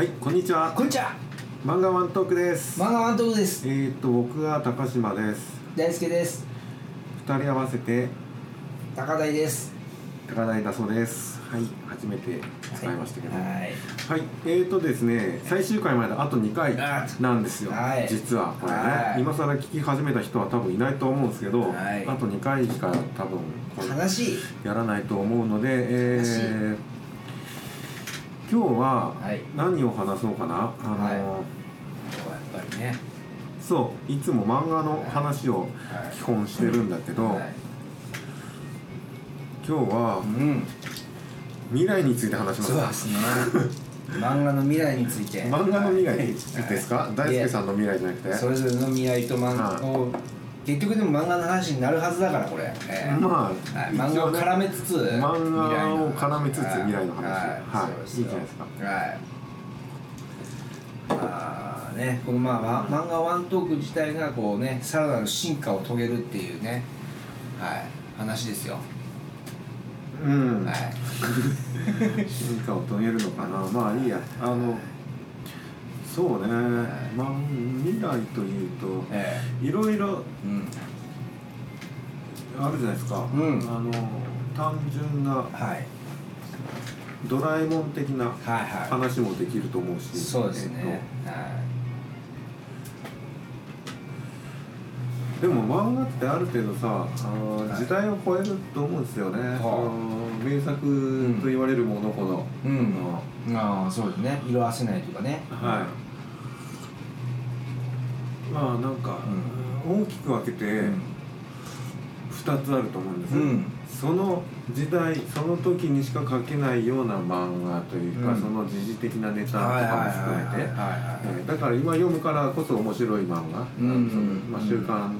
はい、こんにちは。こんにちは。漫画ワントークです。漫画ワントークです。えーっと僕は高島です。大輔です。二人合わせて。高台です。高台だそうです。はい、初めて使いましたけど。はい、はいえーっとですね、最終回まであと2回なんですよ。はい。実はこれね、はい。今更聞き始めた人は多分いないと思うんですけど、はい。あと2回しか多分これ悲しい。やらないと思うので、え悲しい。ー、今日ははい。何を話そうかな？あの、はい。やっぱりね。そういつも漫画の話をはい。基本してるんだけど、はい。今日はうん。未来について話します。そうですね漫画の未来について。漫画の未来はい。ですか、はい大輔さんの未来じゃなくて？それぞれの未来と漫画を結局でも漫画の話になるはずだからこれ、えーまあ、はい、漫画を絡めつつ漫画を絡めつつはい未来の話。はい。い。い。じゃないですか。はい。まあねこのまあわ漫画ワントーク自体がこうねさらなる進化を遂げるっていうねはい。話ですよ。うん、はい。進化を遂げるのかな。まあいいや。あのそうね、まあ、未来というとえいろいろえうん。あるじゃないですか、うん。あの単純なはい。ドラえもん的なはいは話もできると思うしいそうですね。えっはとでも漫画ってある程度さ時代を超えると思うんですよね、はあ。その名作と言われるものほど、いうん。あのああそうですね。色あせないとかね。はいまあなんか、う大きく分けてうん。2つあると思うんです、うん。その時代その時にしか描けないような漫画というか、うん。その時事的なネタとかも含めて。だから今読むからこそ面白い漫画、うんまあ、うん。週刊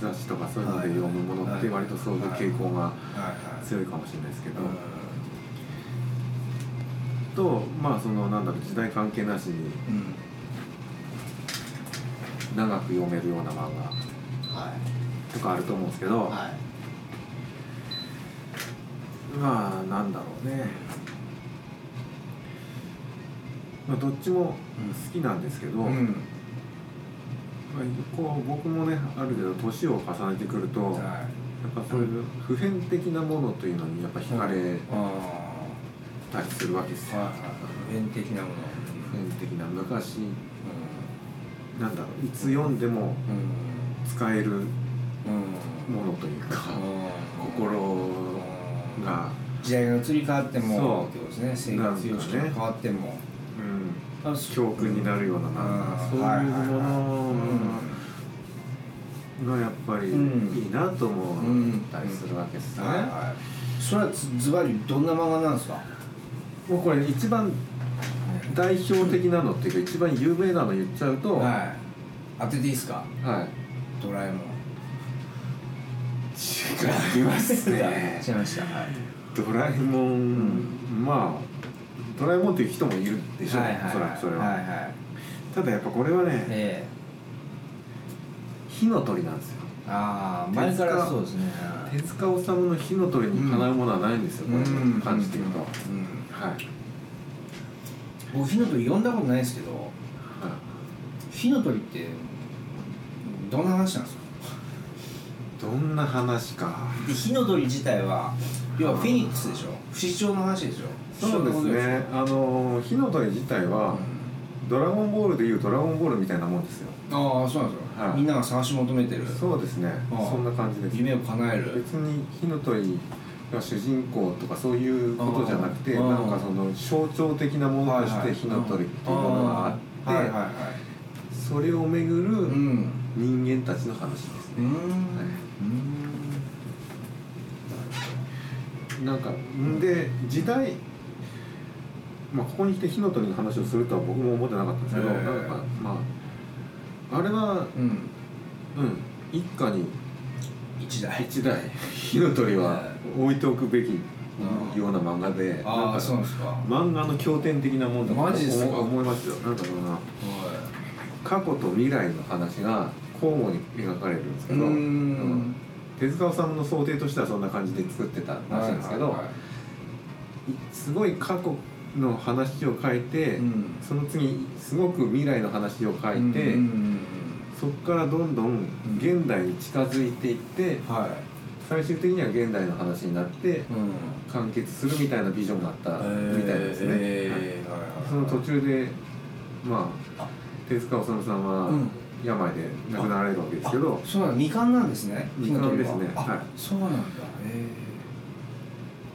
雑誌とかそういうので読むものって割とそういう傾向が強いかもしれないですけど、うとまあそのなんだろう時代関係なしにんうん長く読めるような漫画はい。とかあると思うんですけど、はい。まあなんだろうね、まあ、どっちも好きなんですけど、うん。まあ、こう僕もねある程度年を重ねてくると、やっはいぱそういう普遍的なものというのにやっぱ惹かれあたりするわけですよ、普遍的なもの。普遍的な昔うなんだろういつ読んでもんうん使えるうんものというか、心心が、時代が移り変わってもそう。ですね生活様式が変わっても。うん、あ教訓になるようななんかそういうもはい。のがやっぱりうん。いいなと思うんったりするわけですね。それはずズバリどんな漫画なんですか？もうこれ一番代表的なのっていうか一番有名なの言っちゃうと、はい。当てていいですか？はい。ドラえもん。違いますね。違いました。はい。ドラえもん、まあドラえもんっていう人もいるでしょ？う、はいはい。おそらくそれは、はいはい。ただやっぱこれはねええ。火の鳥なんですよ。ああ前からそうですね。手塚治虫の火の鳥にかなうものはないんですよ、これ。うん。感じてみると、うん。はい、僕火の鳥読んだことないですけどはい火の鳥ってどんな話なんですか？どんな話か。で火の鳥自体は要はフェニックスでしょ？不死鳥の話でしょ？そうですね。あの火の鳥自体は、ドラゴンボールでいうドラゴンボールみたいなもんですよ。ああそうなんですよ、はい。みんなが探し求めてる。そうですね。そんな感じです。夢を叶える。別に火の鳥が主人公とかそういうことじゃなくてなんかその象徴的なものとして火の鳥っていうものがあって、それをめぐるうん。人間たちの話ですね、なんかんで時代まあここに来て火の鳥の話をするとは僕も思ってなかったんですけど、ええ。なんかまああれはうん一家に一台。一台。火の鳥は置いておくべきうんような漫画で、ああなんかそうなんですか。漫画の経典的なもんだとマジですか？思思いますよ。なんかそのは過去と未来の話が交互に描かれるんですけど、うーん。うん。手塚治虫の想定としてはそんな感じで作ってたらしいんですけど、はいはいはい。すごい過去の話を書いて、うん。その次すごく未来の話を書いて、うんうんそこからどんどん現代に近づいていって最終的には現代の話になってうん。完結するみたいなビジョンがあったみたいですね、えー。はい。はいその途中でまあ手塚治虫さんはうん。病で亡くなられるわけですけど、あそうなんだ未完なんですね。未完ですね。は。い。そうなんだ。へ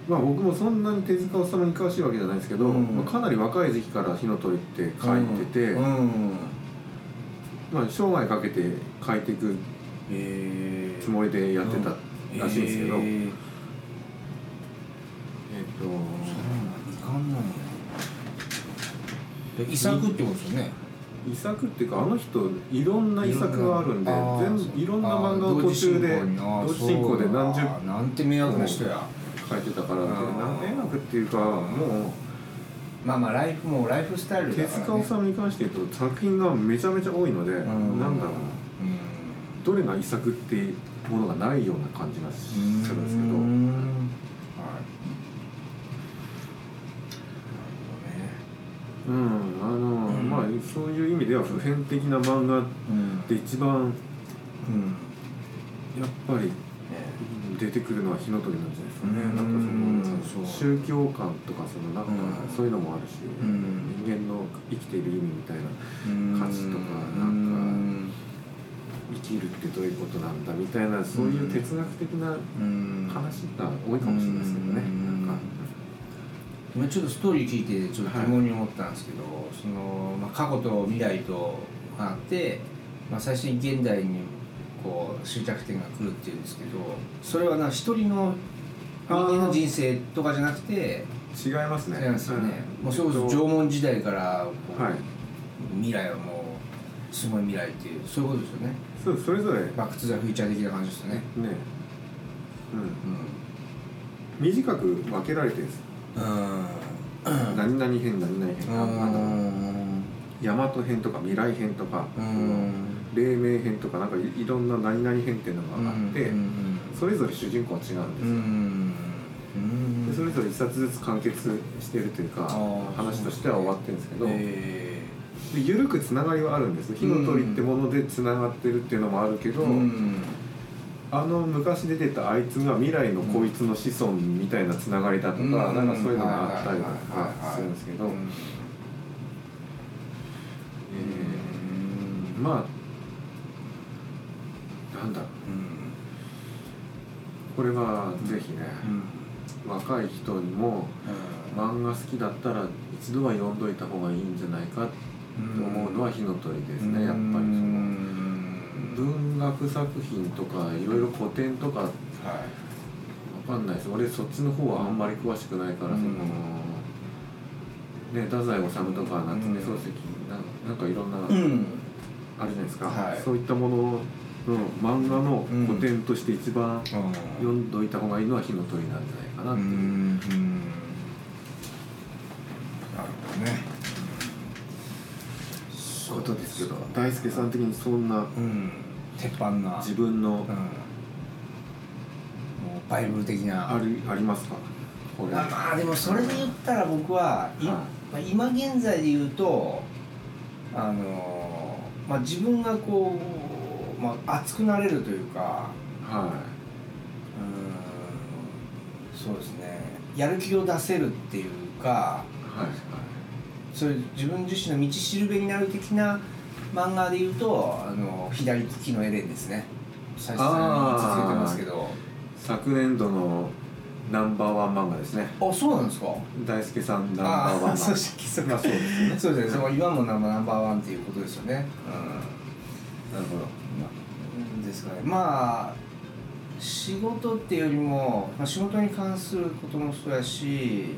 まあ、僕もそんなに手塚治虫に詳しいわけじゃないですけど、うん。まあ、かなり若い時期から「火の鳥」って書いてて、うん。うんまあ、生涯かけて書いていくえー。つもりでやってたらしいんですけど、えっえーと。そうなんだ未完なんだで遺作ってことですよね。遺作っていうかあの人いろんな遺作があるんで全部いろんな漫画を途中で同時進行で何十あなんて迷惑な人や。書いてたから何年学っていうかもまあまあライフもうライフスタイうルだから、ね、手塚治虫に関して言うと作品がめちゃめちゃ多いのでうん。なんだろう。うん。どれが遺作っていうものがないような感じがするんですけど。うん。はい。うん。あの、うん。まあそういう意味では普遍的な漫画うんで一番うん。やっぱりね出てくるのは火の鳥なんじゃないですかね、うん。なんかその宗教観とかそのなんかうん。そういうのもあるし、うん。人間の生きている意味みたいなうん。価値とかなんか生きるってどういうことなんだみたいなそういう哲学的なうん。話が多いかもしれないですけどね、うん。なんか。今ちょっとストーリー聞いてちょっと疑問に思ったんですけど、そのまあ、過去と未来とあって、まあ、最初に現代にこう終着点が来るっていうんですけどそれはな一人の人間の人生とかじゃなくて違いますね。違いますよね、うん。もうそれこそ縄文時代からはい。未来はもうすごい未来っていうそういうことですよね。そうそれぞれ。ねバック・トゥ・ザ・フューチャー的な感じですよね。うん。うん。短く分けられてるんです。うん。何々編何々編。あなん。だろううん大和編とか未来編とか、うん黎明編とかなんかいいろんな何々編っていうのがあって、うんそれぞれ主人公は違うんですよ、でそれぞれ一冊ずつ完結してるというか話としては終わってるんですけど、えで緩くつながりはあるんです火の鳥ってものでつながってるっていうのもあるけど、あの昔出てたあいつが未来のこいつの子孫みたいなつながりだとか、うんなんかそういうのがあったりとかするんですけど、うん。えーまあなんだろう。これはぜひね、若い人にも漫画好きだったら一度は読んどいた方がいいんじゃないかと思うのは火の鳥ですね、やっぱりその。文学作品とかいろいろ古典とかわかんないです。俺そっちの方はあんまり詳しくないから、うん。そのね太宰治とか夏目漱石なん。なんかいろんな、うん。あるじゃないですか、はい。そういったものの漫画の古典として一番読んどいた方がいいのは火の鳥なんじゃないかなっていう、うん。うん。なるほどね。ことですけど大輔さん的にそんなうん。鉄板な。自分のうん。もうバイブル的な。あるありますか？あまあでもそれで言ったら僕は、いはい。まあ、今現在で言うとあのまあ自分がこう、まあ、熱くなれるというかはうんそうですね。やる気を出せるっていうかいはい。そういう自分自身の道しるべになる的な漫画で言うとあの左利きのエレンですね。最初から続けてますけど。昨年度のナンバーワン漫画ですね。あそうなんですか？大輔さんナンバーワン漫画。あそうです。ね。そうですね。今もナンバーワンっていうことですよねなるほど。うんですかねまあ仕事っていうよりも、まあ、仕事に関することもそうやし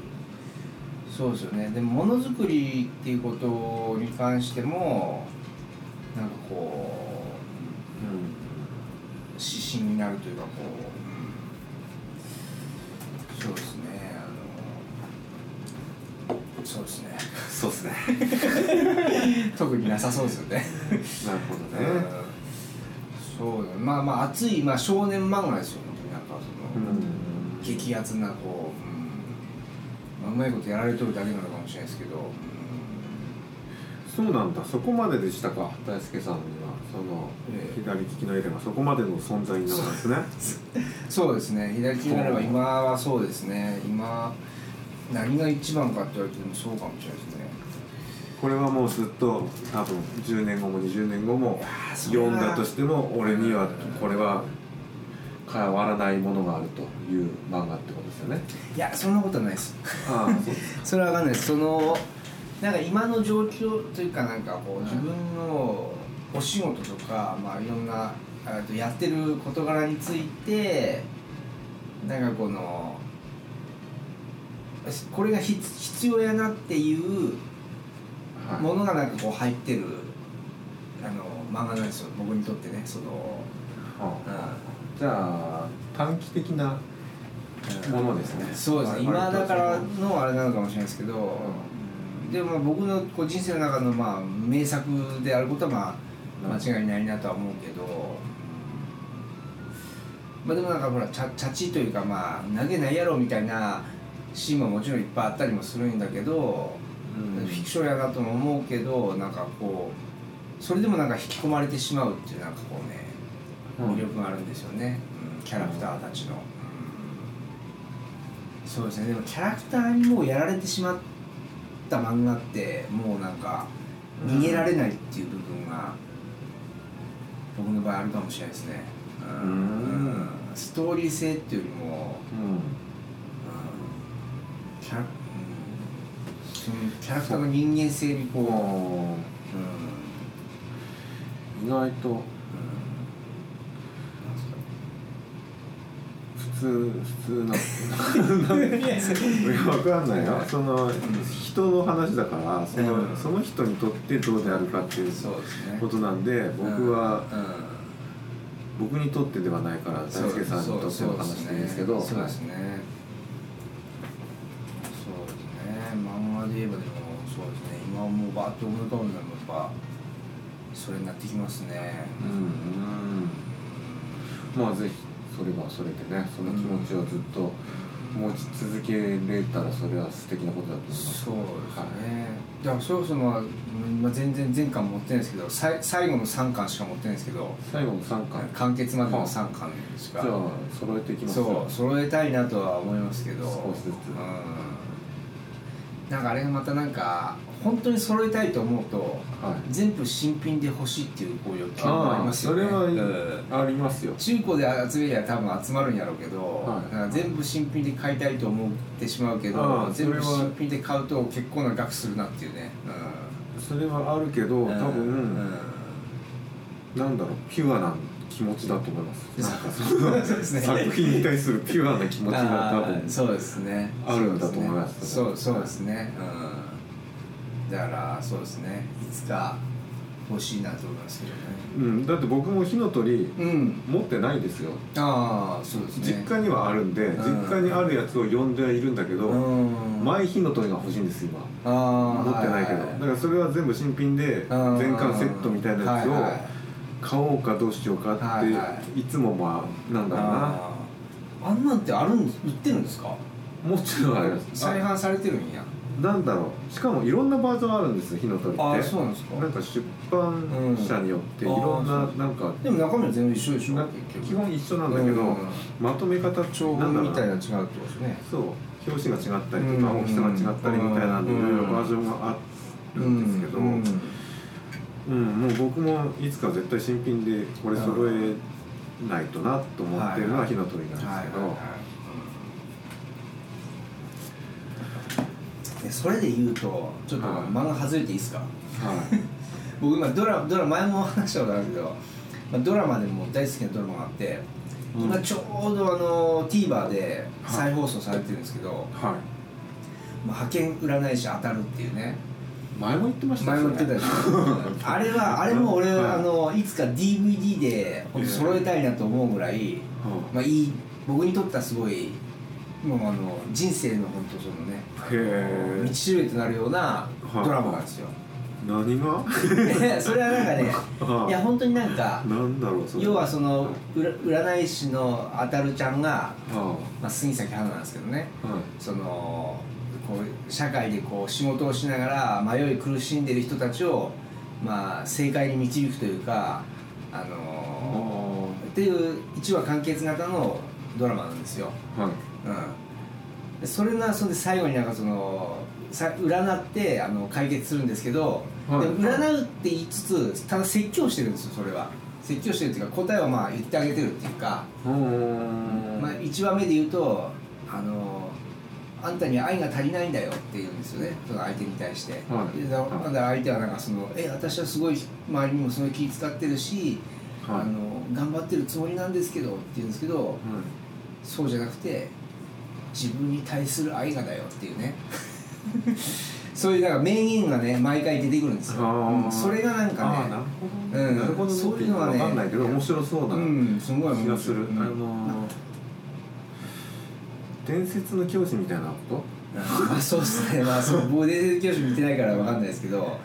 そうですよね。でもものづくりっていうことに関してもなんかこうう指針になるというかこう、そうですね。あのそうですね。んそうですね 特になさそうですよね。なるほどね。そうだねまあまあ熱い、まあ、少年漫画ですよ。本当になんかその、うん。激アツなこう、まあうまいことやられとるだけなのかもしれないですけど、そうなんだ。そこまででしたか？大輔さんには。その、ええ。左利きのエレがそこまでの存在になるんですね。そうですね。左利きになれば今はそうですね。今何が一番かって言われてもそうかもしれないですねこれはもうずっと多分10年後も20年後も読んだとしても俺にはこれは変わらないものがあるという漫画ってことですよね。いやそんなことはないです。ああ それは分かんないです。そのなんか今の状況というかなんかこう自分のお仕事とか、まあ、いろんなあとやってる事柄についてなんかこのこれが必必要やなっていうはいものがなんかこう入ってるあの漫画なんですよ。僕にとってねその、じゃあ短期的なものですね。そうですね。今だからのあれなのかもしれないですけど、でもまあ僕のこう人生の中のまあ名作であることはまあ間違いないなとは思うけど、まあでもなんかほらチャチャチというかまあ投げないやろみたいなシーンももちろんいっぱいあったりもするんだけど、うんフィクションやなとも思うけどなんかこうそれでもなんか引き込まれてしまうっていうなんかこうねうん。魅力があるんですよね、うん。キャラクターたちの、うん。そうですね。でもキャラクターにもうやられてしまった漫画ってもうなんか逃げられないっていう部分が僕の場合あるかもしれないですね、うん。うん。うん。ストーリー性っていうよりも、うん。キャラ,、うん、そのキャラクターの人間性にこう、う。ん。意外と普通普通ないや わかんないよ。その人の話だからその,、うん。その人にとってどうであるかっていうことなんで僕は、うん。僕にとってではないから大輔さんにとっての話でいいんですけどそうですねで言えばでもそうですね。今はもうバーッと思い浮かぶのはやっぱそれになってきますね。うんうん。まあぜひそれはそれでねその気持ちをずっと持ち続けれたらそれは素敵なことだと思います。そうですね、だからそれこそまあ、うんまあ、全然全巻持ってないですけどさい最後の3巻しか持ってないんですけど最後の3巻。完結までの3巻しか。じゃあ揃えていきますよ。そう揃えたいなとは思いますけど。少しずつ。うんなんかあれがまたなんか本当に揃えたいと思うとはい。全部新品で欲しいっていうこう欲求もありますよね。それはうん。ありますよ。中古で集めりゃ多分集まるんやろうけど、はい。全部新品で買いたいと思ってしまうけあどあ全部新品で買うと結構な額するなっていうね、それはあるけどうん、多分、うん。なんだろうピュアな気持ちだと思います。すね。の作品に対するピュアな気持ちが多あ分ーそうですね。あるんだと思いますそうそうですね。うん。だからそうですね。いつか欲しいなと思いますけどね。うん、だって僕も火の鳥うん。持ってないですよ。ああそうですね。実家にはあるんで、ん。実家にあるやつを呼んではいるんだけど、うん。マイ火の鳥が欲しいんです今。あー持ってないけど、はだからそれは全部新品でうん。全巻セットみたいなやつを買おうかどうしようかって、はいはい。つもまあなんだろうな。あんなんってあるん売ってるんですか？もちろんあります。再販されてるんや。なんだろう。しかもいろんなバージョンあるんですよ火の鳥って。あーそうなんですか？なんか出版社によっていうん。ろんなうなんか。でも中身は全部一緒でしょ？な基本一緒なんだけど、うん。まとめ方長文みたいな違うってことですね。そう。表紙が違ったりとか、うん。大きさが違ったりみたいなんでいろいろバージョンがあるんですけど、うん。うん、もう僕もいつか絶対新品でこれ揃えないとなと思ってるのは火の鳥なんですけど、それで言うとちょっとはい。漫画外れていいですか？はい。僕今ドラドラ前も話したことあるけど、まあ、ドラマでも大好きなドラマがあって、うん。今ちょうどあの TVer で再放送されてるんですけどはい。まあ派遣占い師当たるっていうね前も言ってました前も言ってたでしょあれはあれも俺、はい。あのいつか DVD で揃えたいなと思うぐらい、まあいい僕にとってはすごいもうあの人生の本当そのね道しるべとなるようなはい。ドラマなんですよ、何が？それはなんかねはい。や本当になんかなんだろうそれ。要はその占い師のあたるちゃんが、はまあ、杉咲花なんですけどね。あはい。そのこう社会でこう仕事をしながら迷い苦しんでる人たちをまあ正解に導くというかあのーっていう一話完結型のドラマなんですよ。はい。うん、でそれがそれで最後になんかそのさ占ってあの解決するんですけど、はい。でも占うって言いつつただ説教してるんですよそれは。説教してるっていうか答えをまあ言ってあげてるっていうか、まあ、1話目で言うとあのあんたに愛が足りないんだよって言うんですよね。その相手に対して、はい。でだだから相手はなんかその「え私はすごい周りにもすごい気使ってるし、はい。あの頑張ってるつもりなんですけど」って言うんですけど、はい。そうじゃなくて自分に対する愛がだよっていうね。そういうなんか名言がね毎回出てくるんですよ、うん。それがなんかあーなねるほどね、うん。なるほどね。そういうのはねわかんないけど面白そうなうん。すごい気がする、うん。あのー伝説の教師みたいなこまあそうですね。まあそう僕伝説教師見てないからわかんないですけど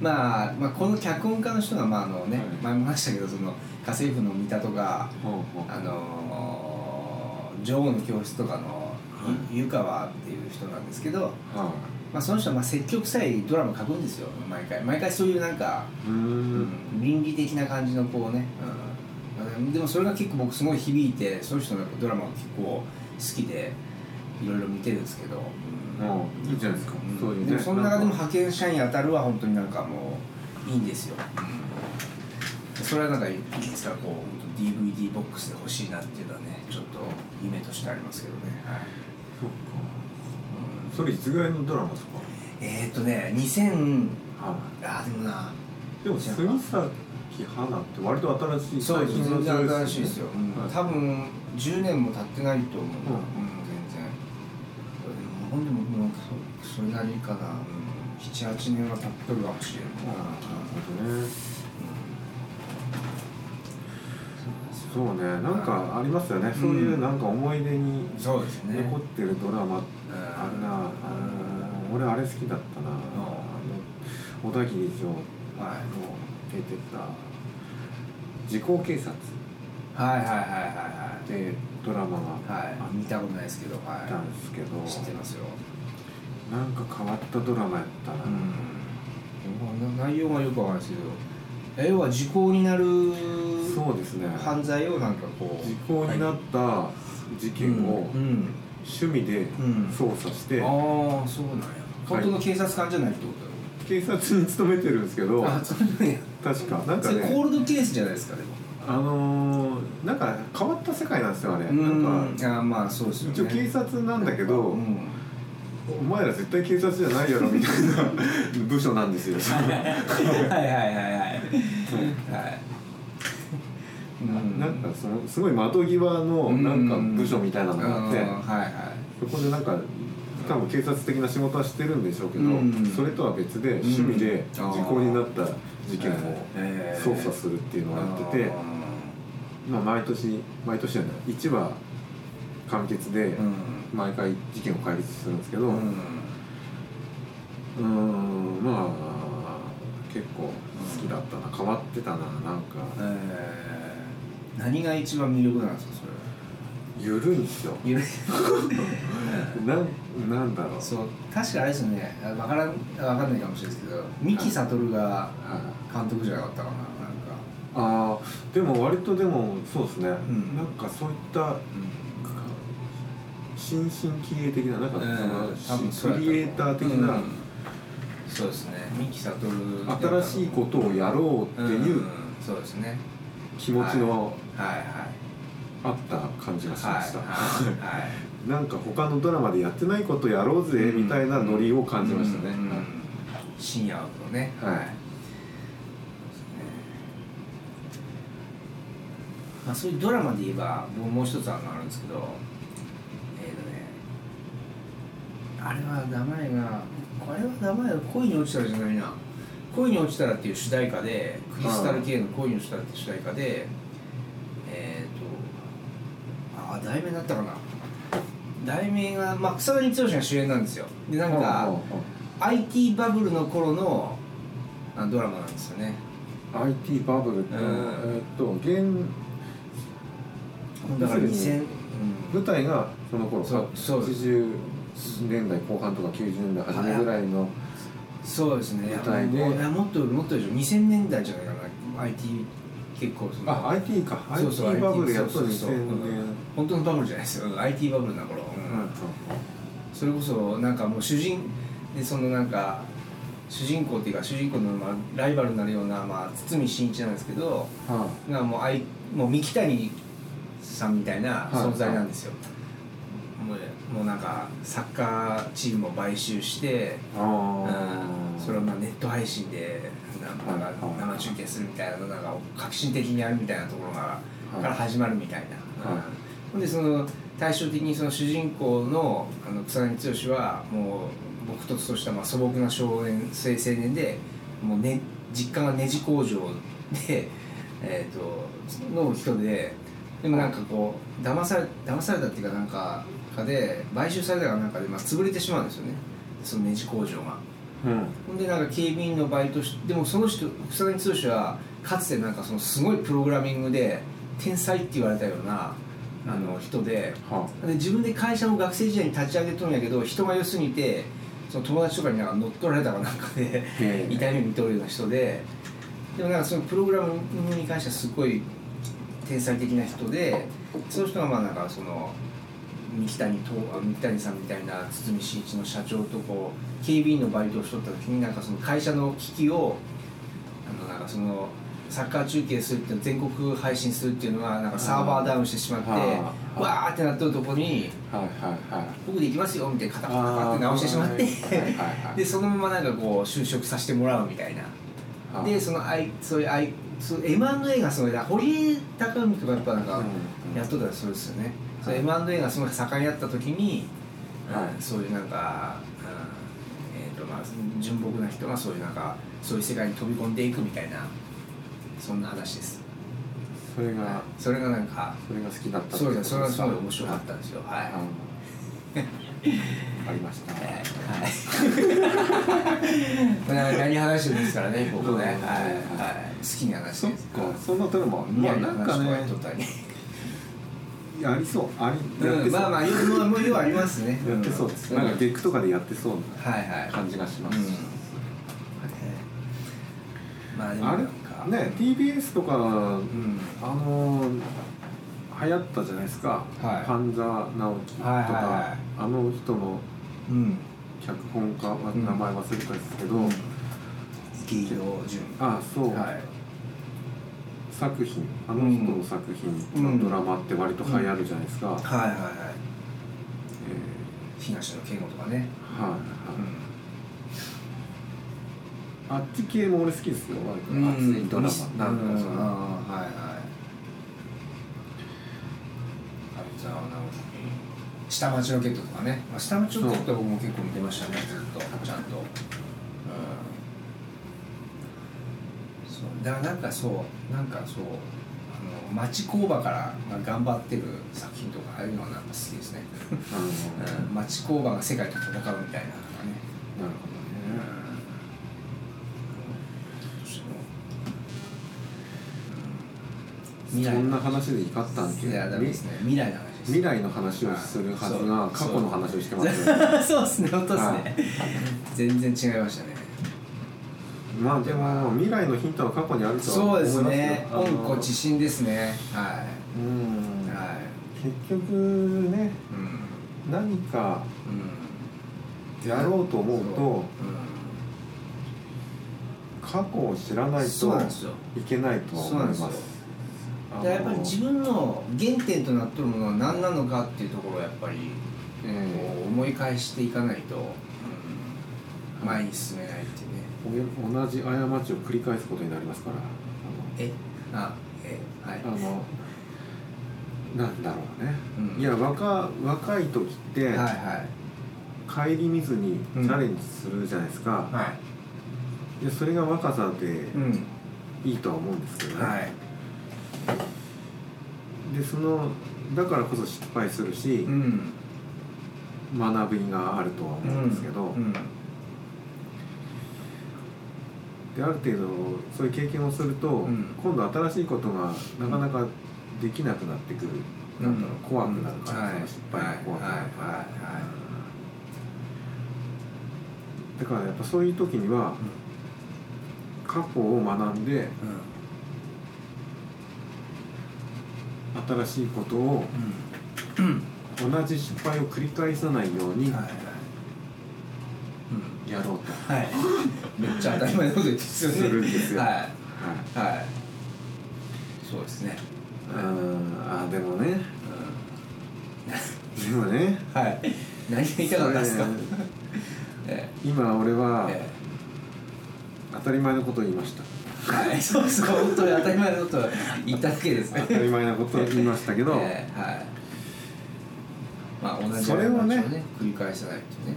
まあ、まあこの脚本家の人がまああのね、はい。前も話したけどその家政婦の三田とかあのー女王の教室とかのい。湯川っていう人なんですけど、はまあ、その人はまあ積極臭いドラマ書くんですよ毎回。毎回そういうなんか、いうーん。倫理的な感じのこうね、うん、でもそれが結構僕すごい響いてその人のドラマが結構好きでいろいろ見てるんですけど、うん。もういいじゃないですか、うん。そういうね。でもその中でも派遣社員当たるは本当になんかもういいんですよ、それはなんかいつかこう DVD ボックスで欲しいなっていうのはねちょっと夢としてありますけどね、はい。そっか。うん。それいつぐらいのドラマですか？えーっとね2000はあでもな。いでも杉咲花って割と新しいそうです全然女優新しいですよ、うん。はい。多分10年も経ってないと思う、うん。うん、全然。ほんでももうそそれなりかな、うん、78年は経っとるかもしれんあなるほどね。そうね。なんかありますよね、そういうなんか思い出に残ってるドラマ。あるな、あの俺あれ好きだったな、小田切城。のはい。出てた「時効警察」はいはいはいはってドラマがいはい。はいあ見たことないですけど。はあったんですけど、い知ってますよ。なんか変わったドラマやったな、うん、内容がよくわかんないですけど。え要は時効になるそうですね。犯罪をなんかこう。時効になった事件をうん。うん。趣味でうん。捜査して、ああそうなんや。本当の警察官じゃないってこと？警察に勤めてるんですけど。あそうなんや。確か。なんかそれコねールドケースじゃないですかでもあのー、なんか変わった世界なんですよあれ、うん。なんかあまあそうですよね。一応警察なんだけど、うん。お前ら絶対警察じゃないやろみたいな 部署なんですよ。はいはいはいはい。はいうん。なんかそのすごい窓際のなんか部署みたいなのがあって、うんはいはい。そこでなんか多分警察的な仕事はしてるんでしょうけど、うん。それとは別で趣味で時効になった事件をえー。捜査するっていうのをやってて、まあ、毎年毎年じゃない1話完結でうん。毎回事件を解決するんですけどううんまあ結構好きだったな変わってたななんか。えー。何が一番魅力なんですかそれゆるいんですよ。ゆるなんなんだろう。そう確かあれですよね。あわからんわかんないかもしれないですけど三木悟がはい。監督じゃなかったかな。なんかあーでも割とでもそうですね、ん。なんかそういった新進気鋭的ななんかその、クリエイター的な、うん。そうですね。三木悟新しいことをやろうっていうそうですね。気持ちのはい。はい。あった感じがしました、はい。なんか他のドラマでやってないことやろうぜみたいなノリを感じましたね、うん。深夜のね。はいそうですねまあそういうドラマで言えば僕もう一つあるんですけどえーとねあれは名前がこれは名前は恋に落ちたらじゃないな。恋に落ちたらっていう主題歌でクリスタル系の恋に落ちたらっていう主題歌でえっ、とあ題名だったかな。題名が、まあ、草薙剛が主演なんですよ。でなんか、IT バブルの頃のあドラマなんですよね。IT バブルって、うん。えーっと現だから要するに。2000、うん。舞台がその頃そうそう。80年代後半とか90年代初めぐらいのそうですね。舞台で。もういやもっともっとでしょ。2000年代じゃないかな。IT 結構その。あ IT か。IT バブルやっとそうそうそう。2000年本当のバブルじゃないですよ。IT バブルな頃、うん。それこそなんかもう主人でそのなんか主人公っていうか主人公のまあライバルになるような、まあ、堤真一なんですけどはがもうあいもう三木谷さんみたいな存在なんですよ、もうもうなんかサッカーチームを買収して、それをまあネット配信でななんかはい生中継するみたいなのなんか革新的にやるみたいなところが、い。から始まるみたいな、はい。ほんでその対照的にその主人公のあの草薙剛はもう僕ととしたまあ素朴な少年青青年でもう、ね、実家がネジ工場で、えー、との人ででもなんかこう騙され騙されたっていうかなんかかで買収されたかなんかで、まあ、潰れてしまうんですよね。そのネジ工場が。うん。ほんでなんか警備員のバイトしでもその人草薙剛はかつてなんかそのすごいプログラミングで天才って言われたようなあの人で。はで自分で会社も学生時代に立ち上げとるんやけど人が良すぎてその友達とかになんか乗っ取られたかなんかで 痛い目見とるような人で。でもなんかそのプログラミングに関してはすごい天才的な人でその人がまあなんかその三木谷三木谷さんみたいな堤真一の社長とこう警備員のバイトをしとった時になんかその会社の機器をあのなんかそのサッカー中継するっていうの全国配信するっていうのはなんかサーバーダウンしてしまってはあわーってなっとるとこにはい。はい。はい「僕で行きますよ」みたいなカタカタカタって直してしまってでそのままなんかこう就職させてもらうみたいな。はいでそのあいそういうあいそう M&A がすごいな堀江貴文とかやっぱなんかうんやっとったらそうですよね、そはい。う M&A がすごい盛んになった時に、はい。うんそういうなんか、うんえーとまあ、純朴な人がそういうなんかそういう世界に飛び込んでいくみたいなそんな話です。それがそれがなんかそれが好きだったそうです。それはすごい面い白かったんですよ。はい、あありましたはい。はい。ま あ何話してるんですからねここね、うんはい、はい、好きな話そっですか。そんなテーマいやまあなんかね。ありそう。ありうん、そう。まあまあ、もうもう要はありますね。やってそうです。ん。なんかゲックとかでやってそうはいはい。な感じがします。うん。まあれ？ね TBS とかうん。あのー流行ったじゃないですか、はい。半沢直樹とか、はいはいはい。あの人のうん。脚本家はうん名前忘れたんですけど、池井戸潤。あそう、はい。作品あの人の作品のドラマって割と流行るじゃないですか、はいはいはい。え東野圭吾とかね。ーはいはい、あっち系も俺好きですよ割とうん。熱いドラマなんかそはいはい。半沢直樹。下町ロケットとかね。まあ下町ロケットは僕も結構見てましたね。ずっとちゃんと。うん。そう。だからなんかそうなんかそうあの町工場からまあ頑張ってる作品とかああいうのはなんか好きですね、うん、町工場が世界と戦うみたいなのがね、なるほうん、どねそんな話で怒ったんけいやダメですね。未来の話未来の話をするはずがはい。過去の話をしてます。ねそうですね。本当ですね、はい。全然違いましたね。まあでも未来のヒントは過去にあるとはそうです思いますよね。あの温故知新ですね。はうん。いはい。結局ねうん。何かうん。やろうと思うとう。ん。過去を知らないといけないとは思いますやっぱり自分の原点となってるものは何なのかっていうところをやっぱりう思い返していかないと、うん前に進めないっていうね。え同じ過ちを繰り返すことになりますから。え？あえはい。あのなんだろうね、うん。いや若若い時って、はいはい。顧みずにチうん。ャレンジするじゃないですか、はい。でそれが若さでうん。いいとは思うんですけどね、はいでそのだからこそ失敗するしう、ん。学びがあるとは思うんですけど、うんである程度そういう経験をすると、うん。今度新しいことがなかなかできなくなってくる。なんだろう怖くなるから、はいその失敗が怖くなるから、だからやっぱそういう時には過去を学んで新しいことを同じ失敗を繰り返さないようにやろうと、はい。めっちゃ当たり前のこと言ってるんですよ。はい。はい。はい。そうですね。うーんあでもね。でもね。はい。何が言いたかったですか？今俺はえ当たり前のことを言いました。えはい。そうそう本当に当たり前のことを言っただけですね。当たり前なことを言いましたけど、ええはい。まあ同じそれをね過ち繰り返さないっていうね。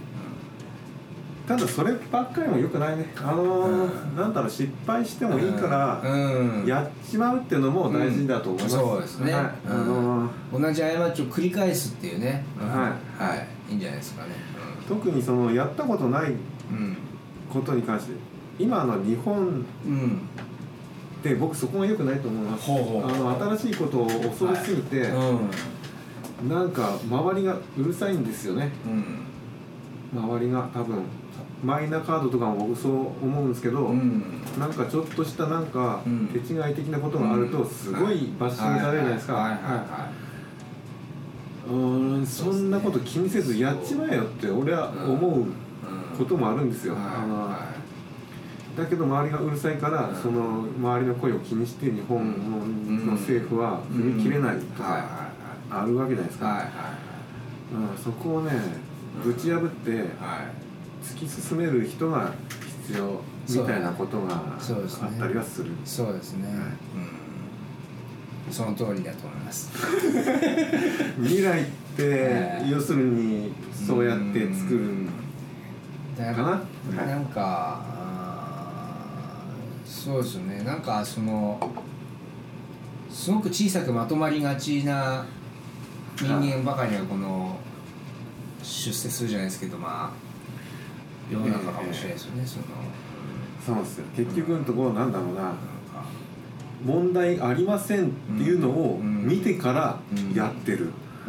ただそればっかりもよくないね。あのーうん。なんだろう失敗してもいいから、うん。やっちまうっていうのも大事だと思います、うん。そうですね。はい、あのー。同じ過ちを繰り返すっていうね。はい。はい。いいんじゃないですかね。特にそのやったことないうん。ことに関して今の日本うん。って僕そこが良くないと思います。ほうほう。あの新しいことを恐れすぎて、うん。なんか周りがうるさいんですよね。うん。周りが多分。マイナカードとかも僕そう思うんですけど、うん。なんかちょっとしたなんかうん。手違い的なことがあるとすごいバッシングされるじゃないですか。そんなこと気にせずやっちまえよって俺は思うこともあるんですよ、だけど周りがうるさいから、うん。その周りの声を気にして日本の政府は踏み切れないとかあるわけじゃないですか、はいはいうん、そこをねぶち破ってはい突き進める人が必要みたいなことがあったりはする。そうですね。うん。その通りだと思います。未来って、ええ要するにそうやって作るん。だかな？はい。なんかそうですよね。なんかそのすごく小さくまとまりがちな人間ばかりがこの出世するじゃないですけどまあ世の中かもしれないですよね、その。そうですよ。結局のところなんだろうな。問題ありませんっていうのをうん。見てからやってる、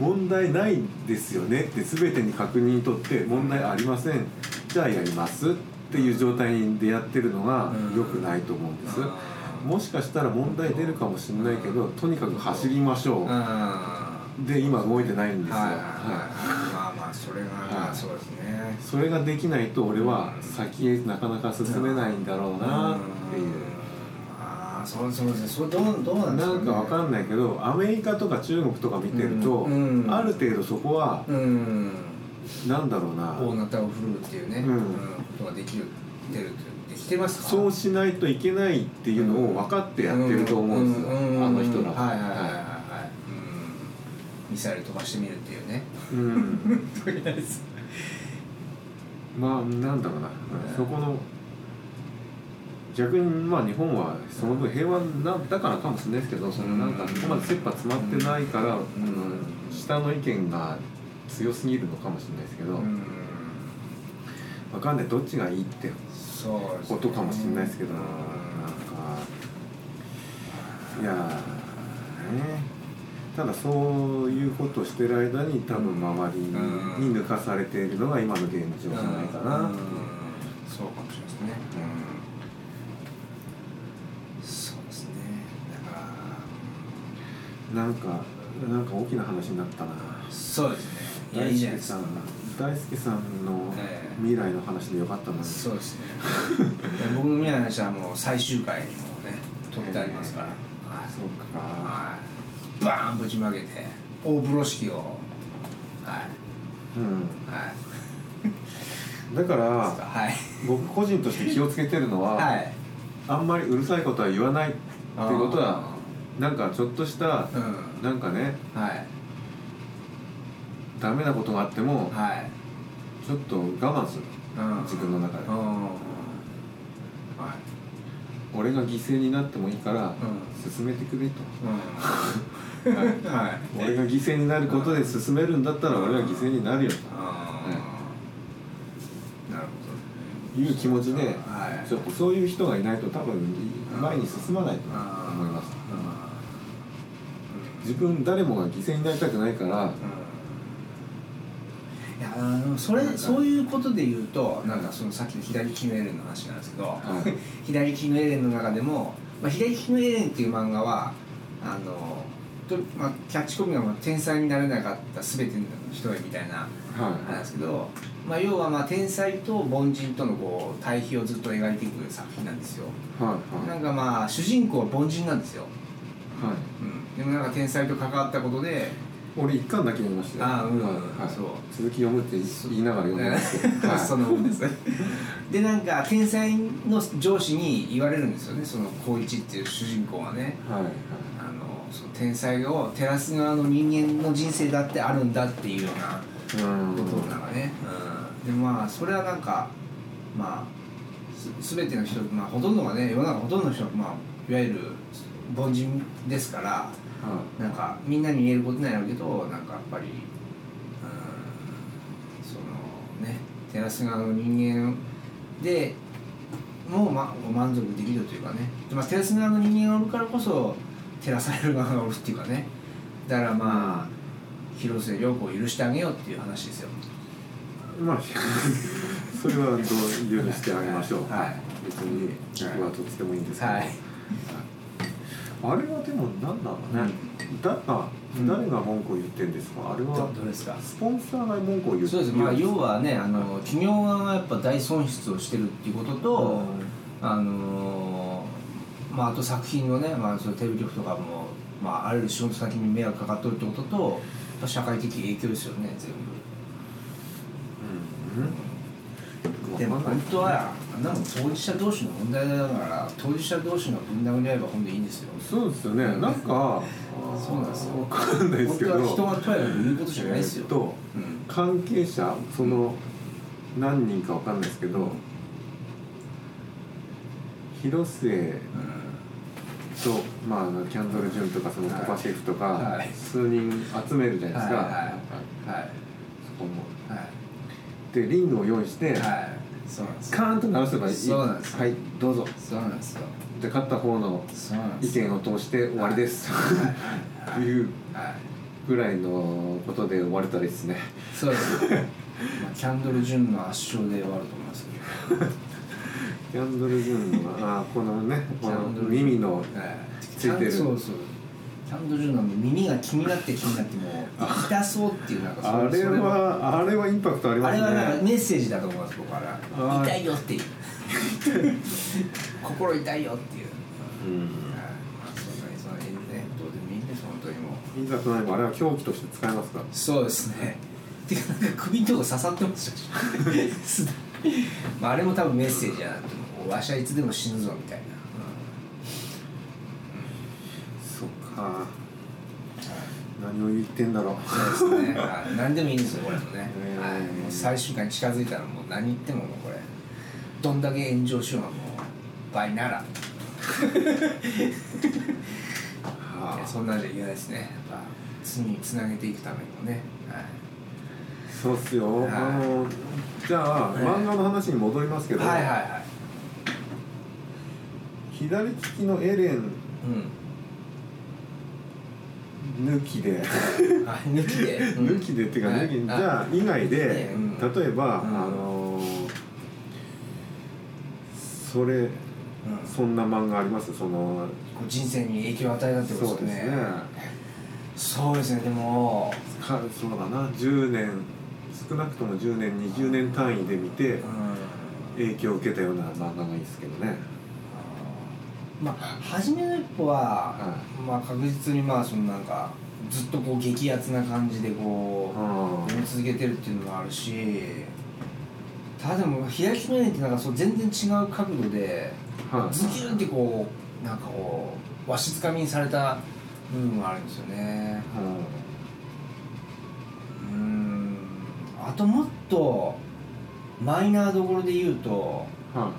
問題ないですよねって全てに確認取って問題ありません。じゃあやります。っていう状態でやってるのがうん。良くないと思うんです。もしかしたら問題出るかもしれないけどとにかく走りましょあうで今動いてないんですよ、はいはいまあまあそれが、はい。そうですね。それができないと俺は先へなかなか進めないんだろうなっていう。ああそうそうです。ねそれどうどうなんですか、なんかわかんないけどアメリカとか中国とか見てると、うん。うん。ある程度そこはうん。なんだろうな。大なたを振るうっていうね、うんことができる出るってできてますか？そうしないといけないっていうのを分かってやってると思うんですよ、んあの人らは。はいはいはいはい。はい、うん、ミサイル飛ばしてみるっていうね。うん、とりあえずまあなんだろうな、そこの逆にまあ日本はその分平和なだからかもしれないですけどそのなんかそこまで切羽詰まってないから、うん。下の意見が強すぎるのかもしれないですけど、うんわかんないどっちがいいってことかもしれないですけど、うんなんか。いやーね。ただそういうことをしてる間に多分周りにうん抜かされているのが今の現状じゃないかな。っていう。そうかもしれないですね、そうですね。だから。なんかなんか大きな話になったな。そうですね。大輔さん大輔さんのええ未来の話でよかったな、そうですね。で僕の未来の話はもう最終回にもね撮ってありますから、はいそうか。はい。バーンぶちまけて大風呂敷をはい。うん。はい。だからはい。僕個人として気をつけてるのは、はい。あんまりうるさいことは言わないっていうことはなんかちょっとしたうん。なんかねはいダメなことがあってもはい。ちょっと我慢する。うん。自分の中で。うん。はい。俺が犠牲になってもいいからう進めてくれと。俺が犠牲になることで進めるんだったら俺は犠牲になるよ。あーなるという気持ちでちょっとそういう人がいないと多分前に進まないと思います。自分誰もが犠牲になりたくないからいやあのそれそういうことで言うとなんかそのさっきの左利きのエレンの話なんですけど、はい 左利きのエレンの中でも、まあ、左利きのエレンっていう漫画はあのと、まあ、キャッチコピーがまあ天才になれなかった全ての人へみたいなはい。なんですけど、まあ、要はまあ天才と凡人とのこう対比をずっと描いていく作品なんですよ。はいなんかまあ主人公は凡人なんですよ、はいはい。うん、でもなんか天才と関わったことで俺一巻だけ読みましたよ。あーうん。はい。はいそう。続き読むって言いながら読んでますけど、はい、そのもんですでなんか天才の上司に言われるんですよね。その光一っていう主人公はね。はい。はいあのその天才を照らす側の人間の人生だってあるんだっていうようなうん。ことなんかね、うん、でまあそれはなんかまあす全ての人、まあ、ほとんどがね世の中ほとんどの人は、まあ、いわゆる凡人ですからはなんかみんなに言えることなんやけどなんかやっぱり、うん、そのね照らす側の人間でもう、ま、満足できるというかね。で、まあ、照らす側の人間がおるからこそ照らされる側がおるっていうかね。だからまあ、広末涼子を許してあげようっていう話ですよ。いまあ それはどう許してあげましょう、はい。別に僕はとってもいいんですけど、はいあれはでも何だろうね、うん。誰が文句を言ってんですか？あれどはどうですか？スポンサーが文句を言ってそうです。まあ言要はねあの企業側がやっぱ大損失をしてるっていうことと、あのーまあ、あと作品のね、まあ、そのテレビ局とかも、まあ、ある仕事先に迷惑かかっとるってことと社会的影響ですよね全うん。部でも本当はあんなもん当事者同士の問題だから当事者同士の分断であれば本でいいんですよ。そうですよね。なんかそうなんですよ。わかんないですけど。人がとやかく言うことじゃないですよ、えっとうん。関係者その何人かわかんないですけど、広末と、まあキャンドル・ジュンとかそのはい。コパシェフとか、はい。数人集めるじゃないですか、はいはい。はい。そこもはいでリングを用意して、はい。そうなんですよ。カーンと鳴らせばいい。そうなんですよ。はいどうぞ。そうなんですよ。で勝った方の意見を通して終わりです、はい。うはい。ぐらいのことで終われたらいいですね。そうです。まあキャンドル・ジュンの圧勝で終わると思いますけど。キャンドル・ジュンのあーこのねこの耳のはい。ついてる。そうそうャンドル・ジュンの耳が気になって気になってもう痛そうっていうなんかそあれはあれはインパクトありますねあれはなんかメッセージだと思います僕は。痛いよっていう心痛いよっていううんまあそんなにその辺ねどうでもいいんです本当にもう。いざとなればあれは凶器として使えますかそうですね。てかなんか首のとこ刺さってましたしまああれも多分メッセージやなってもう。わしはいつでも死ぬぞみたいな、そっか何を言ってんだろう。そうですね、はい、何でもいいんですよこれもね、えー。はい、もう最終回に近づいたらもう何言ってももうこれ。どんだけ炎上しようがもう倍なら。はい。やそんなんじゃいけないですね。やっぱ次につなげていくためにもね、はい、そうっすよ、はい。あのじゃあ、はい漫画の話に戻りますけど、はいはいはい。左利きのエレン。うん抜きで、あ抜きで、うん。抜きでっていうか、はい。抜きじゃあ以外で、うん。例えば、うん。あのーそれうん。そんな漫画あります？そのこう人生に影響を与えたってことですね。ね。そうですね。でも、かそうだな。10年少なくとも10年20年単位で見てうん。影響を受けたような漫画がいいですけどねまあ初めの一歩は、はまあ確実にまあそのなんかずっとこう激アツな感じでこうあ読み続けてるっていうのもあるしただでも左利きの絵ってなんかそう全然違う角度ではいズキュンってこうなんかこうわしづかみにされた部分があるんですよね。うーん。あともっとマイナーどころで言うとはいはいあの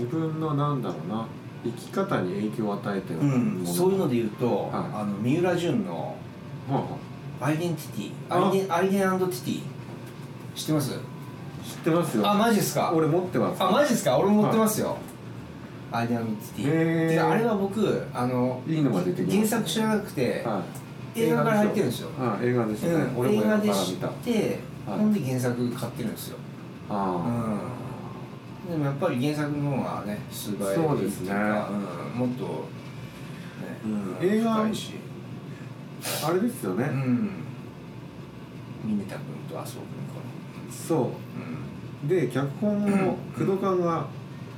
自分のなんだろうな生き方に影響を与えたようん、そういうので言うと、はい。あの三浦淳のはあはアイデンティティあ。アイデンアイデンティティ知ってます？あ知ってますよ。あマジですか？俺持ってます。あマジですか？俺も持ってますよ、アイデアミティ。へー。てかあれは僕あのいいのが出てき原作知らなくて、はい。映画から入ってるんですよ。あ映画でしたね、うん、俺も映画で知って、はい。ほんで原作買ってるんですよ。あうんでもやっぱり原作の方がね素早いそうですね。うん、もっとね、うん。映画あ、あれですよね、うん。峰田君と麻生君かそなうで脚本も工藤館が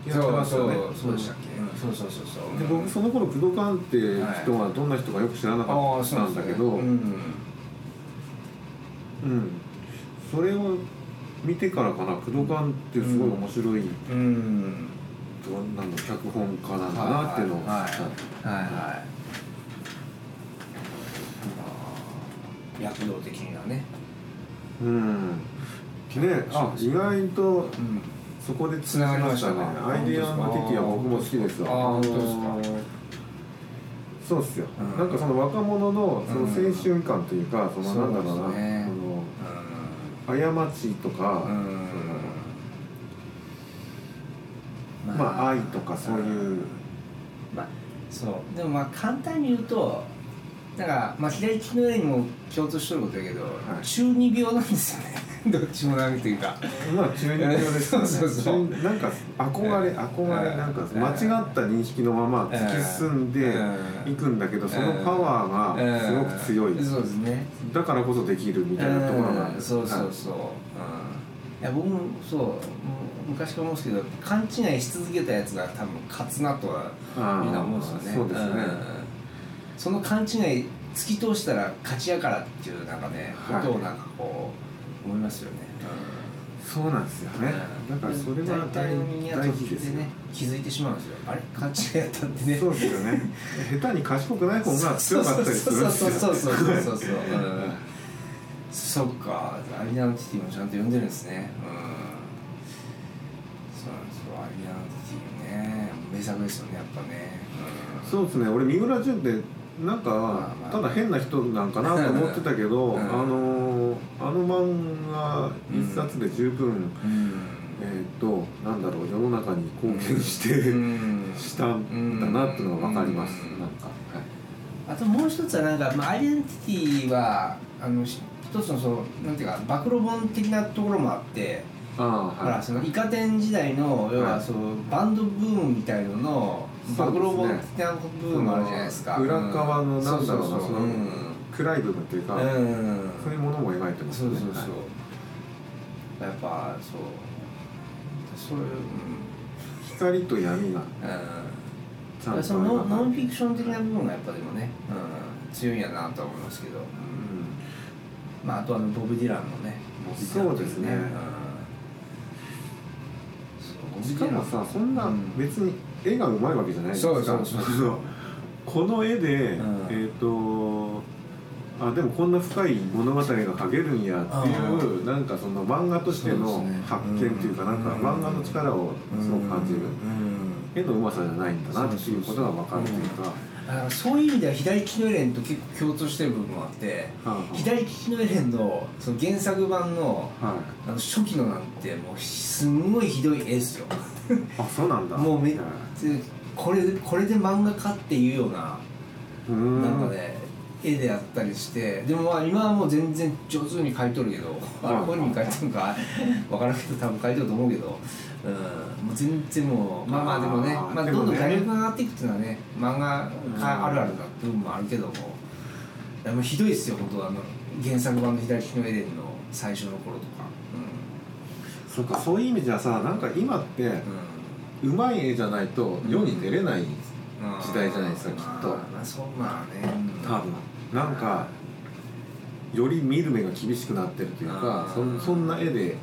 やってましたよね。そうそうそうでしたっけ、うん、そうそうそうそう。で僕その頃工藤館って人はどんな人かよく知らなかったんだけど、うん。うん、それを見てからかな工藤館ってすごい面白い、うんどんなの脚本家なんだなっていうのを知った、はいはいは。い躍動的なねうん。ねあ意外とうん。そこでつながりましたね。かアイデアのティティは僕も好きですわ。あー本当ですか。あのーそうっすよ、うん。なんかその若者のその青春感というか、そのなんだろうなそうですね。その過ちとか、うん。そのまあ。愛とかそういう、まあそう。でもまあ簡単に言うとだからまあ左利きの絵にも共通してることだけど、い。中二病なんですよね どっちもなんていうか。まあ中二病ですよね。そうそうそう。中なんか憧れ憧れなんか間違った認識のまま突き進んでいくんだけどそのパワーがすごく強い。うん。そうですね。だからこそできるみたいなところがうん。そうそうそう、うん、いや僕もそう。昔から思うんですけど勘違いし続けたやつが多分勝つなとはみんな思うんですよね。そうですね。ん。その勘違い突き通したら勝ちやからっていうなんかね、はい。ことをなんかこう思いますよね、そうなんですよね。だからそれは大大事ですね気づいてしまうんですよ。あれ？勘違いやったってね。そうですよね。下手に賢くない方が強かったりするんですよ。そうそうそうそうそうそうそう、うん、そっかアリナのティティもちゃんと読んでるんですねうんそうなんですよアリナのティティね名作ですよねやっぱね、うん、そうですね俺三浦淳ってなんかまあまあ。ただ変な人なんかなと思ってたけど、うん。あのあの漫画一冊で十分、うん。えっ、となんだろう世の中に貢献して、うん。したんだなっていうのが分かります、うん。なんか、はい。あともう一つはなんか、まあ、アイデンティティはあのし一つのそのなんていうか暴露本的なところもあって、ああはい。ほらそのイカ天時代の要ははい。そのバンドブームみたいのの暴露本的な部分もあるじゃないですか、裏側のなんだろうなその暗い部分っていうか、うん、うんそういうものも描いてますね。そうそうそう、はいやっぱそう。そういう、光と闇がうんちゃんとそのノンフィクション的な部分がやっぱでもね、うん、強いんやなとは思いますけど、れまあ、あとあのボブ・ディランのね。そうですね。うん、しかもさそんなうん。別に絵がうまいわけじゃないですか、そうそうそうそう。この絵で、うん。えっ、とあでもこんな深い物語が描けるんやっていうなんかその漫画としての発見っていうかなんかうん。漫画の力をすごく感じる。うん。絵のうまさじゃないんだなっていうことが分かるというか。そういう意味では左利きのエレンと結構共通してる部分もあっては左利きのエレンのその原作版のあはあの初期のなんてもうすんごいひどい絵ですよ。いあそうなんだ。もうめはこれこれで漫画家っていうようないうーん。なんかね絵であったりしてでもまあ今はもう全然上手に描いとるけどあれはい本人描いてるのか分からんけど多分描いてると思うけど、うん、もう全然もうまあまあでもねまあ、どんどん画力が上がっていくっていうのはね漫画家あるあるな部分もあるけどもでもひどいですよ本当あの原作版の左利きのエレンの最初の頃とかそっかそういう意味じゃさなんか今ってうん、うまい絵じゃないと世に出れないうん。時代じゃないですかきっと。まあまあそうまあね。多分。なんかより見る目が厳しくなってるというかそんそんな絵で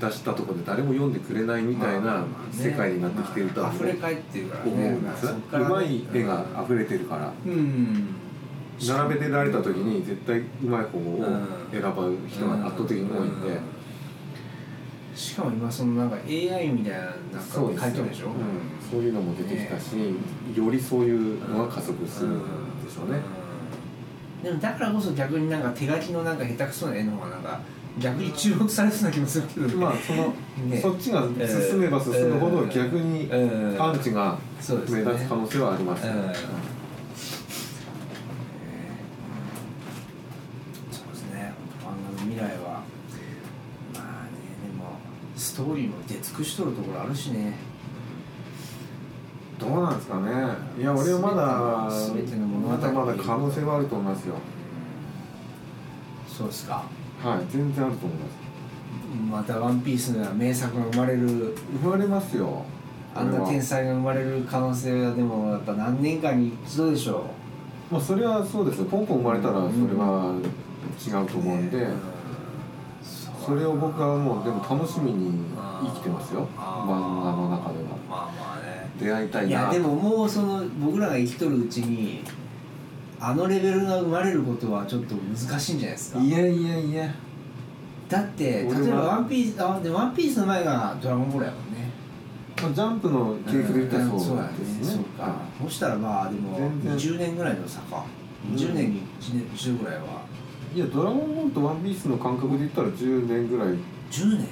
出したところで誰も読んでくれないみたいな世界になってきてるとはまあ溢れ返ってるからね。思うんですね。まうまい絵が溢れてるから。うん。並べてられた時に絶対うまい方を選ぶ人が圧倒的に多いんでしかも今そのなんか AI みたいななんか書いてるでしょ、うん。そういうのも出てきたしよりそういうのが加速するんでしょうね。でもだからこそ逆になんか手書きのなんか下手くそな絵の方がなんか逆に注目されそうな気もするけどね。まあその、ね。そっちが進めば進むほど逆にうん。パンチが目立つ可能性はありますようん。そうですね漫画の未来はまあねでもストーリーも出尽くしとるところあるしね。どうなんですかね。いや俺はまだ全ての物語まだまだ可能性はあると思いますよ。そうですか。はい全然あると思います。また「ワンピースのような名作が生まれる。生まれますよ。あんな天才が生まれる可能性はでもやっぱ何年間に一度でしょまあそれはそうですよ。ポンポン生まれたらそれは違うとう思うんで、うんそれを僕はもうでも楽しみに生きてますよ。漫画の中ではまあまあね。出会いたいな。いやでももうその僕らが生きとるうちにあのレベルが生まれることはちょっと難しいんじゃないですか。いやいやいやだって例えば「ワンピースあでワンピースの前が「ドラゴンボール」やもんね。まあジャンプの系譜で言ったらんそうだねですね。そうか。そしたらまあでも全然。20年ぐらいの差か。うん20年に1年一度ぐらいはいや「ドラゴンボール」と「ワンピースの感覚で言ったら10年ぐらい。10年？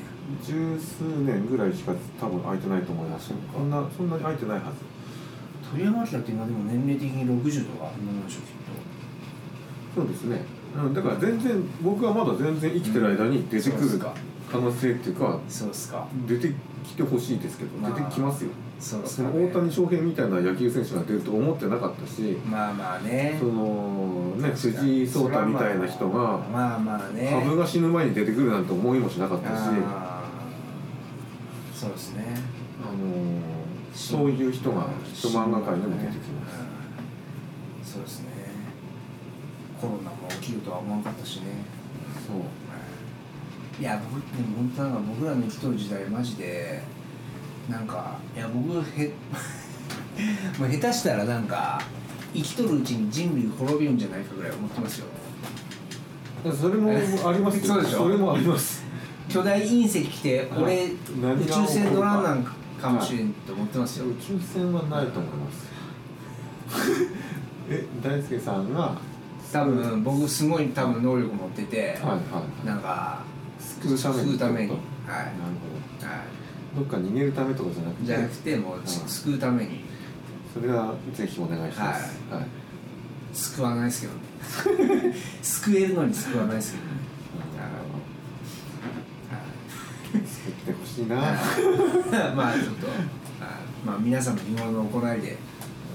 十数年ぐらいしか多分空いてないと思います。そんなそんなに空いてないはず。鳥山明って今でも年齢的に60とかなんでしょうきっそうですね。うんだから全然僕はまだ全然生きてる間に出てくるそうですか可能性っていうかとそうですか。出てきてほしいですけどまあ出てきますよ。そうですその大谷翔平みたいな野球選手が出ると思ってなかったしまあまあね。そのね藤井聡太みたいな人がまあまあね。羽生が死ぬ前に出てくるなんて思いもしなかったしそうですね。あのーそういう人がきっと漫画界にも出てきます。すそうですね。コロナも起きるとは思わなかったしね。そういや僕でも本当なんか僕らの生きとる時代マジでなんかいや僕へ もう下手したらなんか生きとるうちに人類滅びるんじゃないかぐらい思ってますよ。それもありますよ。そうでしょ？それもあります。巨大隕石来て俺宇何が起こるか。宙船乗らんなんかもしれんと思ってますよ。宇宙船はないと思います。え大輔さんが多分僕すごい多分能力持ってて、はいはい。なんか救うために。はい。となるほはどどっか逃げるためとかじゃなくて。いじゃなくてもうはい救うために。それはぜひお願いします。はい、救わないですけど。ね 救えるのに救わないですけどね。救ってほしい。なはい。まあちょっと。はい。まあ皆さんの日頃の行いで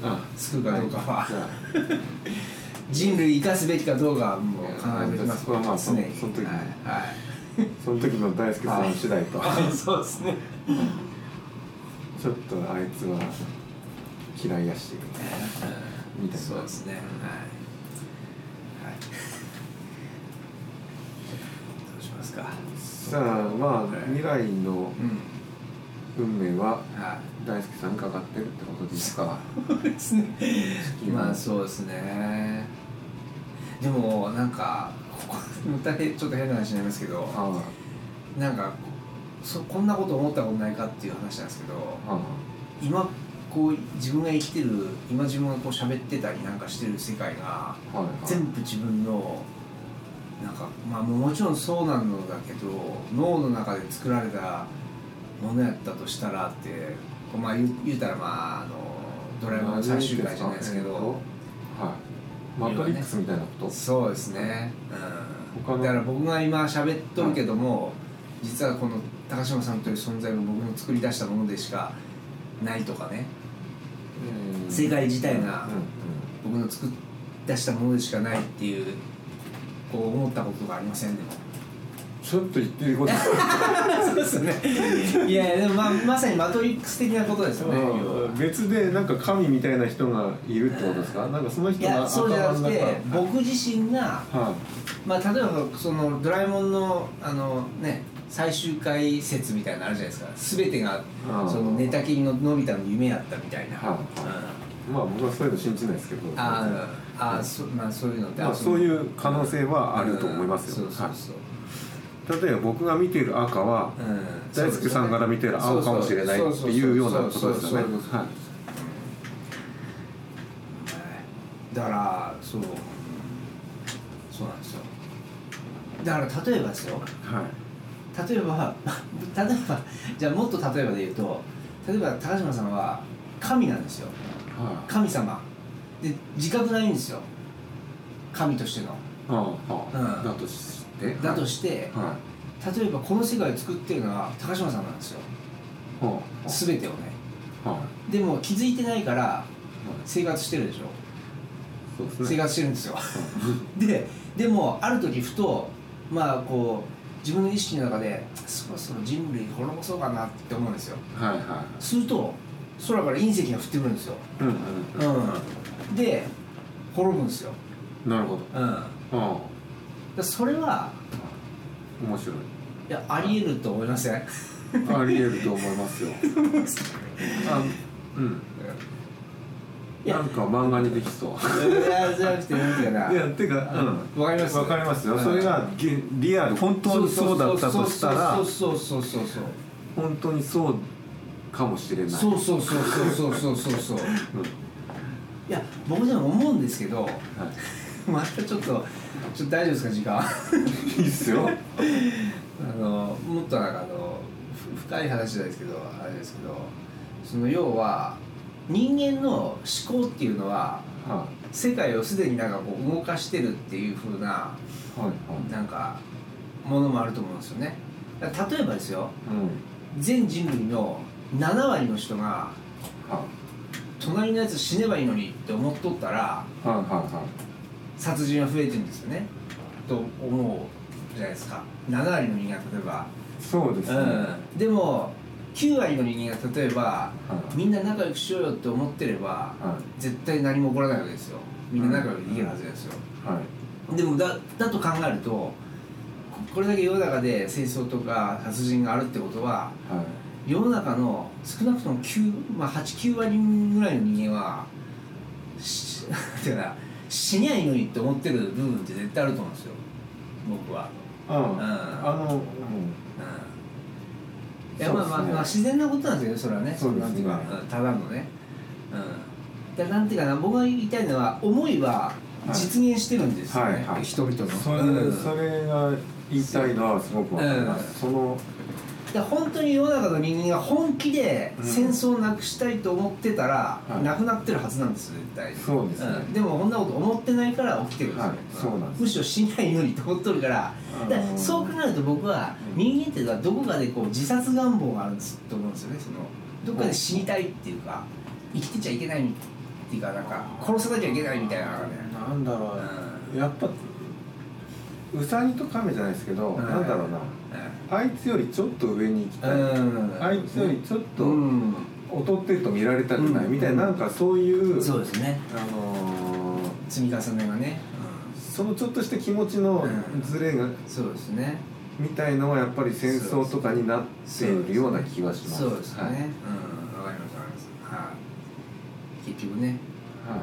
あ救うかどうかは。人類生かすべきかどうかはもう考えてきます。そこはまあその時に。はい。はいその時の大輔さん次第とそうですね。ちょっとあいつは嫌いやしみたいな。そうですね。はい、はい、どうしますか？さあまあ未来のうん。運命ははい大輔さんにかかってるってことですか？そうですね。球まあそうですね。でもなんかまたへちょっと変な話になりますけどあなんかそこんなこと思ったことないかっていう話なんですけどああ今こう自分が生きてる今自分がこう喋ってたりなんかしてる世界があはいはい。全部自分のなんかまあもちろんそうなのだけど脳の中で作られたものやったとしたらってこうまあ言うたらまああのドラえもんの最終回じゃないですけど、マトリックスみたいなこと？そうですね、うん、だから僕が今喋っとるけども、実はこの高島さんという存在が僕の作り出したものでしかないとかね。うん。世界自体がうん。僕の作り出したものでしかないっていうこう思ったことがありませんでもちょっと言ってること。そうですよね。いやでもままさにマトリックス的なことですよね別でなんか神みたいな人がいるってことですか？なんかそのい人がやそうじゃなくて僕自身がはまあ、例えばそのドラえもんのあの、ね、最終回説みたいなのあるじゃないですか。全てがその寝たきりののび太の夢やったみたいな、はい。はい。うん。いまあ僕はそういうの信じないですけど。あーあーそ,、まあ、そういうのってまあそういう可能性はあると思いますよ。うん。そうそうそう、例えば僕が見ている赤はうん。大輔さんから見てる青かもしれないっていうようなことですよね。そうそうそうそうはい。だからそう。だから例えばですよ。はい。例えば 例えばじゃあもっと例えばで言うと例えば高島さんは神なんですよ。は神様。で自覚ないんですよ。神としての。いはあはあ。うん。だとだとしては例えばこの世界を作ってるのは高島さんなんですよ。いはあ全てをね。はでも気づいてないから生活してるでしょ。いそうですね。生活してるんですよ。は ででもある時ふとまあこう自分の意識の中でそろそろ人類滅ぼそうかなって思うんですよ。いはい。はすると空から隕石が降ってくるんですよ。いうんうん。うん。で滅ぶんですよ。なるほど。うん。だかあらそれはあ面白い。いやありえると思いません？ありえると思いますよ。あうん。なんか漫画にできそう。いやじゃなくてなんていうかない？やてかうん。わかります？わかりますよ、うん。それがげリアル本当にそうだったとしたらそうそうそうそうそう本当にそうかもしれない。そうそうそうそうそうそうそううん。いや僕でも思うんですけどは またちょっとちょっと大丈夫ですか時間？い、いいっすよ。あのもっとなんかあのふ深い話じゃないですけどあれですけどその要は人間の思考っていうのはは世界をすでになんかこう動かしてるっていう風ないはい。なんかものもあると思うんですよね。例えばですようん。全人類の7割の人がは隣のやつ死ねばいいのにって思っとったらいはいはいはい殺人は増えてるんですよね。と思うじゃないですか。7割の人間が例えば。そうですね、うん、でも9割の人間が例えばはい。みんな仲良くしようよって思ってればは絶対何も起こらないわけですよ。みんな仲良くできるはずですよ、いはい。でもだだと考えるとここれだけ世の中で戦争とか殺人があるってことははい。世の中の少なくとも9、まあ、89割ぐらいの人間はし ていうかな死にゃいいのにって思ってる部分って絶対あると思うんですよ。僕は。うん、ん。あの、うん、いやまあまあ、まあ自然なことなんですよねそれはね。そうですね。なんていうかうん。ただのね。うん。でなんていうかな僕が言いたいのは思いは実現してるんですよね、はいはい。人々の。それ,、うん。それが言いたいのはすごくわかります、そので本当に世の中の人間が本気でうん。戦争をなくしたいと思ってたら、はい。なくなってるはずなんです絶対そうですね。ん。でもこんなこと思ってないから起きてるんですよ、はい。そうなんです。むしろ死ないようにと思っとるから。あのーだからそう考えると僕はうん。人間っていうのはどこかでこう自殺願望があるんですと思うんですよね。そのどっかで死にたいっていうか生きてちゃいけないっていうかなんか殺さなきゃいけないみたいななんかね。なんだろう、やっぱウサギとカメじゃないですけど、うん。なんだろうなあいつよりちょっと上に行きたい、うん。あいつよりちょっとうん。劣ってると見られたくない。うん。みたいな、なんかそういう、そうですね。あのー積み重ねがね、そのちょっとした気持ちのズレが、そうですね。みたいのはやっぱり戦争とかになっているような気がします。そうですね、はい。うん。わかりますわかります。はい。結局ねはい。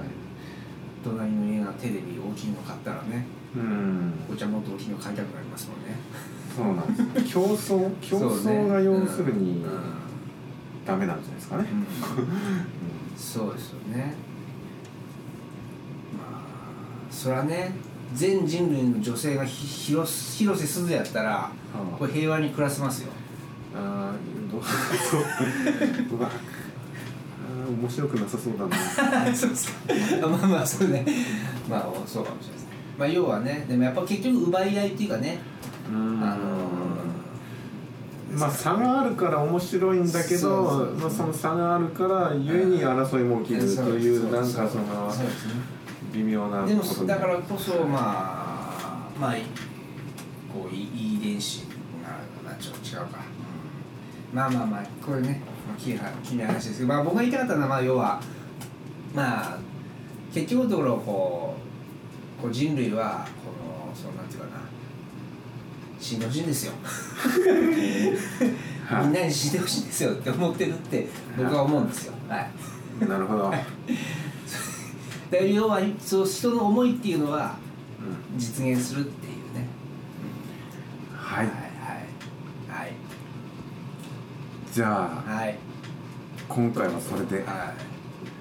隣の家がテレビ大きいの買ったらねうん、お茶もっと大きいの買いたくなりますもんねそうなんです。競争、競争が要するにダメなんじゃないですかね。うん。そうですよね。まあそれはね全人類の女性がひ広広瀬すずやったらこれ平和に暮らせますよ。あーどうそうう面白くなさそうだな。そうですか。まあまあそうね。まあそうかもしれないですね。まあ要はねでもやっぱ結局奪い合いっていうかねうんあのまあ差があるから面白いんだけどそうそうまあ、その差があるからゆえに争いも起きるというなんかその微妙なで。もだからこそまあまあこういい遺伝子がまあちょっと違うか、うん。まあまあまあこれねまあききな話ですけど、まあ、僕が言いたかったのはまあ要はまあ結局のところこうこう人類はこのそうなんていうかな死んでほしいんですよ。はい。みんなに死んでほしいんですよって思ってるって僕は思うんですよ。はい。なるほど、だから要はそう人の思いっていうのはうん。実現するっていうね。はい。はいはい。じゃあはい。はい今回はそれで。は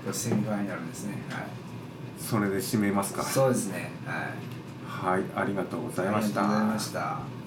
い。セミファイナルですね。はい。それで締めますか。そうですね。はい。はい。ありがとうございました。ありがとうございました